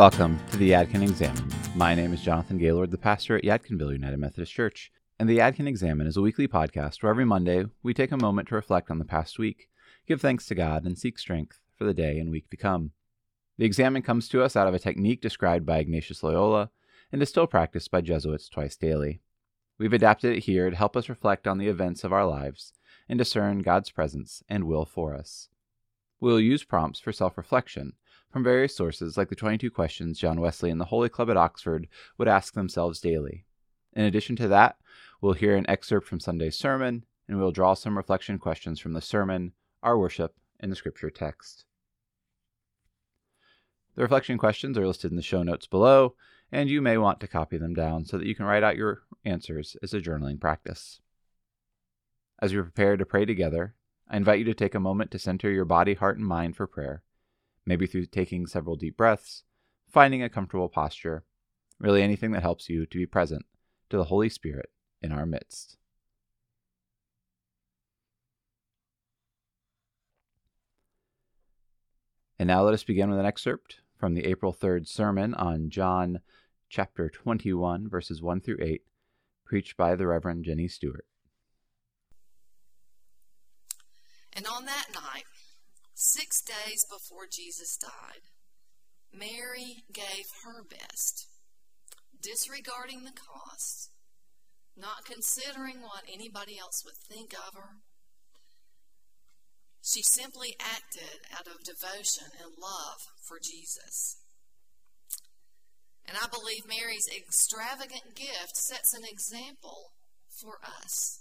Welcome to the Yadkin Examen. My name is Jonathan Gaylord, the pastor at Yadkinville United Methodist Church, and the Yadkin Examen is a weekly podcast where every Monday we take a moment to reflect on the past week, give thanks to God, and seek strength for the day and week to come. The Examen comes to us out of a technique described by Ignatius Loyola and is still practiced by Jesuits twice daily. We've adapted it here to help us reflect on the events of our lives and discern God's presence and will for us. We'll use prompts for self reflection from various sources, like the 22 questions John Wesley and the Holy Club at Oxford would ask themselves daily. In addition to that, we'll hear an excerpt from Sunday's sermon, and we'll draw some reflection questions from the sermon, our worship, and the scripture text. The reflection questions are listed in the show notes below, and you may want to copy them down so that you can write out your answers as a journaling practice. As we prepare to pray together, I invite you to take a moment to center your body, heart, and mind for prayer, maybe through taking several deep breaths, finding a comfortable posture, really anything that helps you to be present to the Holy Spirit in our midst. And now let us begin with an excerpt from the April 3rd sermon on John chapter 21, verses 1 through 8, preached by the Reverend Jenny Stewart. And on that six days before Jesus died, Mary gave her best, disregarding the cost, not considering what anybody else would think of her. She simply acted out of devotion and love for Jesus. And I believe Mary's extravagant gift sets an example for us.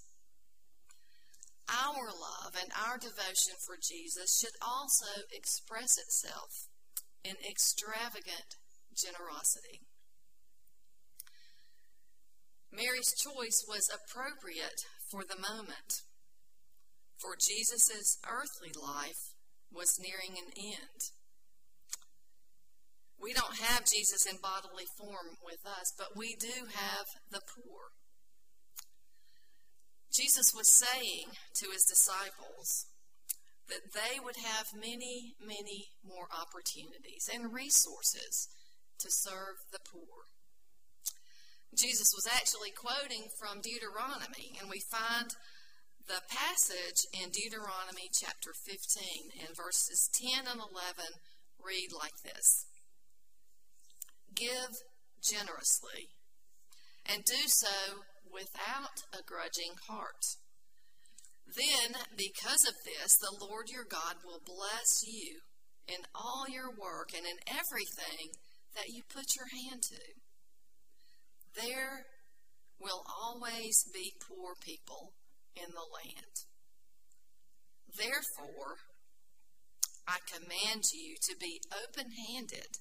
Our love and our devotion for Jesus should also express itself in extravagant generosity. Mary's choice was appropriate for the moment, for Jesus' earthly life was nearing an end. We don't have Jesus in bodily form with us, but we do have the poor. Jesus was saying to his disciples that they would have many, many more opportunities and resources to serve the poor. Jesus was actually quoting from Deuteronomy, and we find the passage in Deuteronomy chapter 15 and verses 10 and 11 read like this Give generously, and do so without a grudging heart. Then, because of this, the Lord your God will bless you in all your work and in everything that you put your hand to. There will always be poor people in the land. Therefore, I command you to be open handed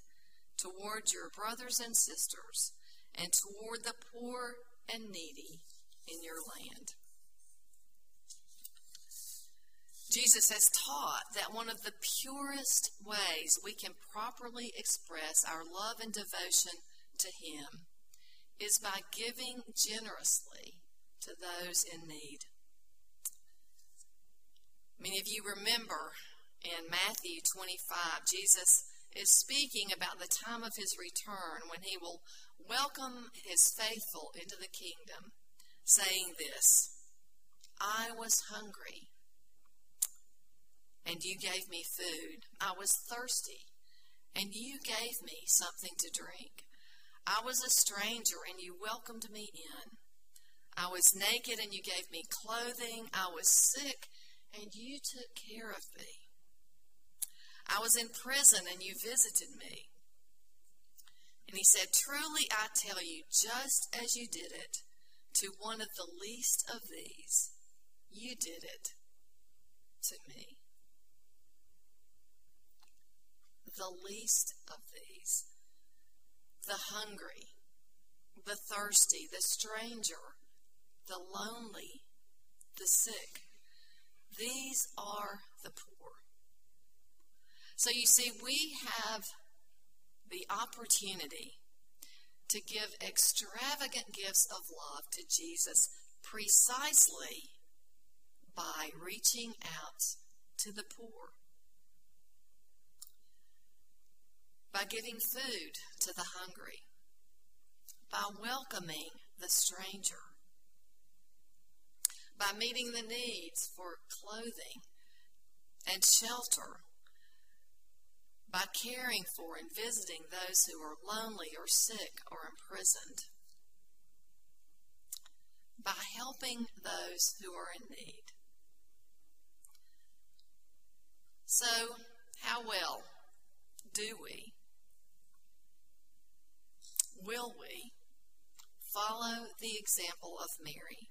toward your brothers and sisters and toward the poor and needy in your land. Jesus has taught that one of the purest ways we can properly express our love and devotion to Him is by giving generously to those in need. Many of you remember in Matthew 25, Jesus is speaking about the time of his return when he will welcome his faithful into the kingdom, saying this I was hungry, and you gave me food. I was thirsty, and you gave me something to drink. I was a stranger, and you welcomed me in. I was naked, and you gave me clothing. I was sick, and you took care of me. I was in prison, and you visited me. And he said, Truly I tell you, just as you did it to one of the least of these, you did it to me. The least of these, the hungry, the thirsty, the stranger, the lonely, the sick. These are the poor. So you see, we have the opportunity to give extravagant gifts of love to Jesus precisely by reaching out to the poor. by giving food to the hungry, by welcoming the stranger, by meeting the needs for clothing and shelter, by caring for and visiting those who are lonely or sick or imprisoned, by helping those who are in need. So, how well do we, will we, follow the example of Mary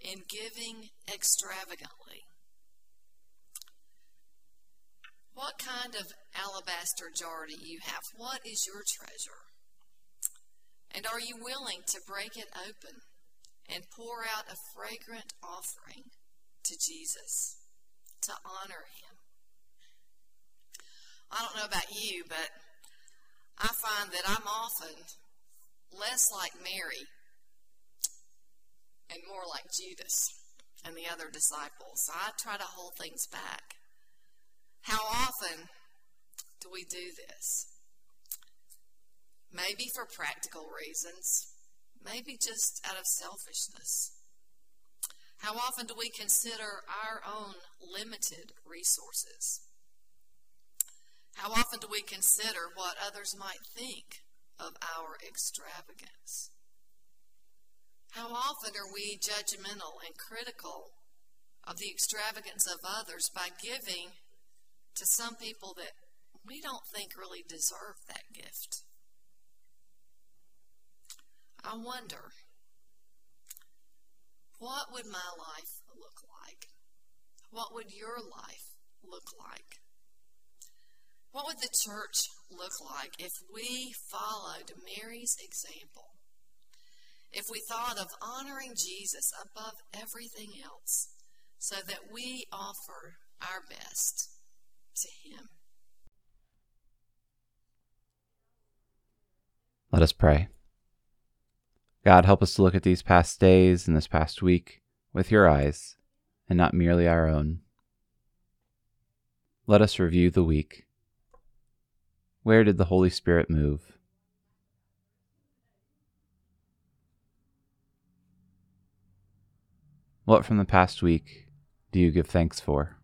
in giving extravagantly? What kind of alabaster jar do you have? What is your treasure? And are you willing to break it open and pour out a fragrant offering to Jesus to honor him? I don't know about you, but I find that I'm often less like Mary and more like Judas and the other disciples. I try to hold things back. How often do we do this? Maybe for practical reasons, maybe just out of selfishness. How often do we consider our own limited resources? How often do we consider what others might think of our extravagance? How often are we judgmental and critical of the extravagance of others by giving to some people that we don't think really deserve that gift? I wonder, what would my life look like? What would your life look like? What would the church look like if we followed Mary's example? If we thought of honoring Jesus above everything else so that we offer our best to Him? Let us pray. God, help us to look at these past days and this past week with your eyes and not merely our own. Let us review the week where did the Holy Spirit move? What from the past week do you give thanks for?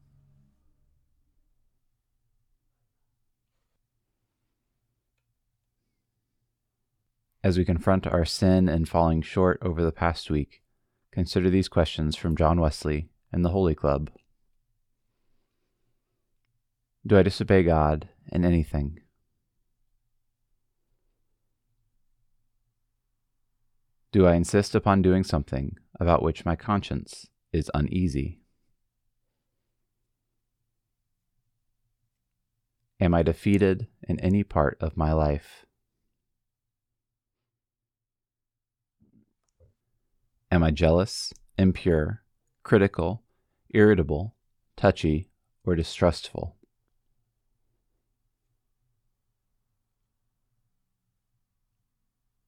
As we confront our sin and falling short over the past week, consider these questions from John Wesley and the Holy Club. Do I disobey God in anything? Do I insist upon doing something about which my conscience is uneasy? Am I defeated in any part of my life? Am I jealous, impure, critical, irritable, touchy, or distrustful?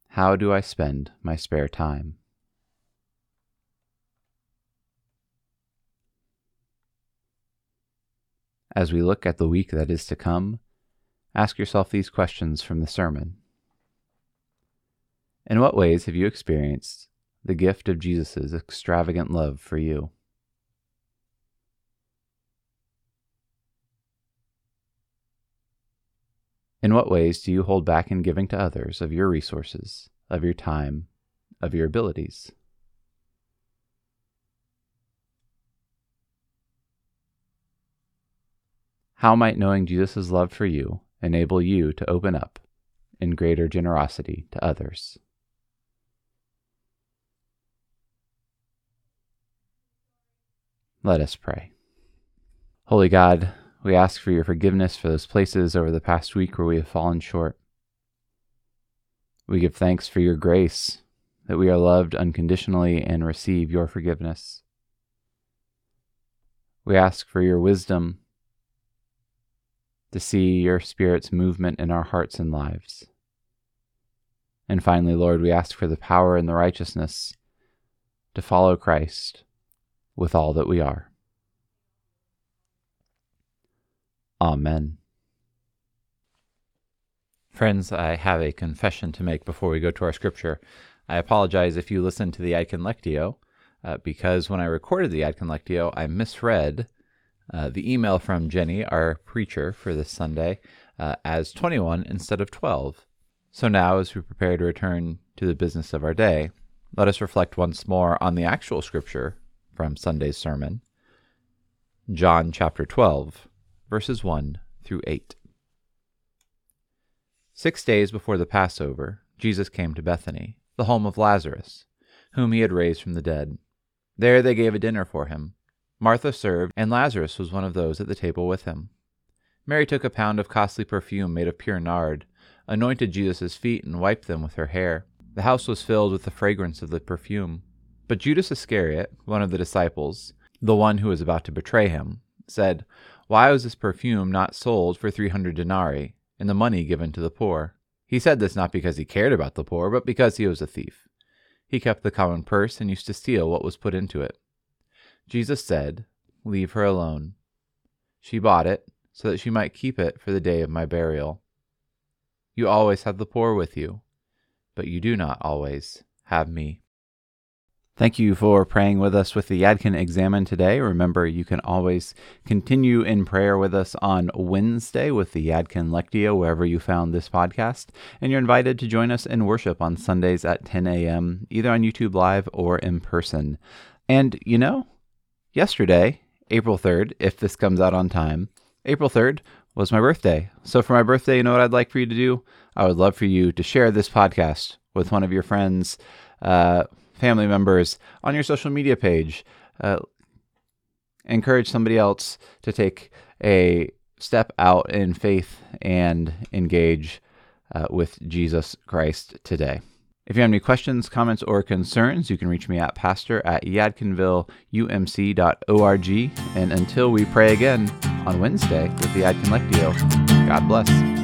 How do I spend my spare time? As we look at the week that is to come, ask yourself these questions from the sermon. In what ways have you experienced the gift of Jesus' extravagant love for you? In what ways do you hold back in giving to others of your resources, of your time, of your abilities? How might knowing Jesus' love for you enable you to open up in greater generosity to others? Let us pray. Holy God, we ask for your forgiveness for those places over the past week where we have fallen short. We give thanks for your grace, that we are loved unconditionally and receive your forgiveness. We ask for your wisdom to see your Spirit's movement in our hearts and lives. And finally, Lord, we ask for the power and the righteousness to follow Christ with all that we are. Amen. Friends, I have a confession to make before we go to our scripture. I apologize if you listened to the Yadkin Lectio, uh, because when I recorded the Yadkin Lectio, I misread uh, the email from Jenny, our preacher for this Sunday, uh, as 21 instead of 12. So now, as we prepare to return to the business of our day, let us reflect once more on the actual scripture from Sunday's sermon, John chapter 12, verses 1 through 8. Six days before the Passover, Jesus came to Bethany, the home of Lazarus, whom he had raised from the dead. There they gave a dinner for him. Martha served, and Lazarus was one of those at the table with him. Mary took a pound of costly perfume made of pure nard, anointed Jesus' feet, and wiped them with her hair. The house was filled with the fragrance of the perfume. But Judas Iscariot, one of the disciples, the one who was about to betray him, said, Why was this perfume not sold for three hundred denarii? and the money given to the poor. He said this not because he cared about the poor, but because he was a thief. He kept the common purse and used to steal what was put into it. Jesus said, Leave her alone. She bought it so that she might keep it for the day of my burial. You always have the poor with you, but you do not always have me. Thank you for praying with us with the Yadkin Examen today. Remember, you can always continue in prayer with us on Wednesday with the Yadkin Lectio, wherever you found this podcast. And you're invited to join us in worship on Sundays at 10 a.m., either on YouTube Live or in person. And, you know, yesterday, April 3rd, if this comes out on time, April 3rd was my birthday. So for my birthday, you know what I'd like for you to do? I would love for you to share this podcast with one of your friends. Uh, family members on your social media page. Uh, encourage somebody else to take a step out in faith and engage uh, with Jesus Christ today. If you have any questions, comments, or concerns, you can reach me at pastor at yadkinvilleumc.org. And until we pray again on Wednesday with the Yadkin Lectio, God bless.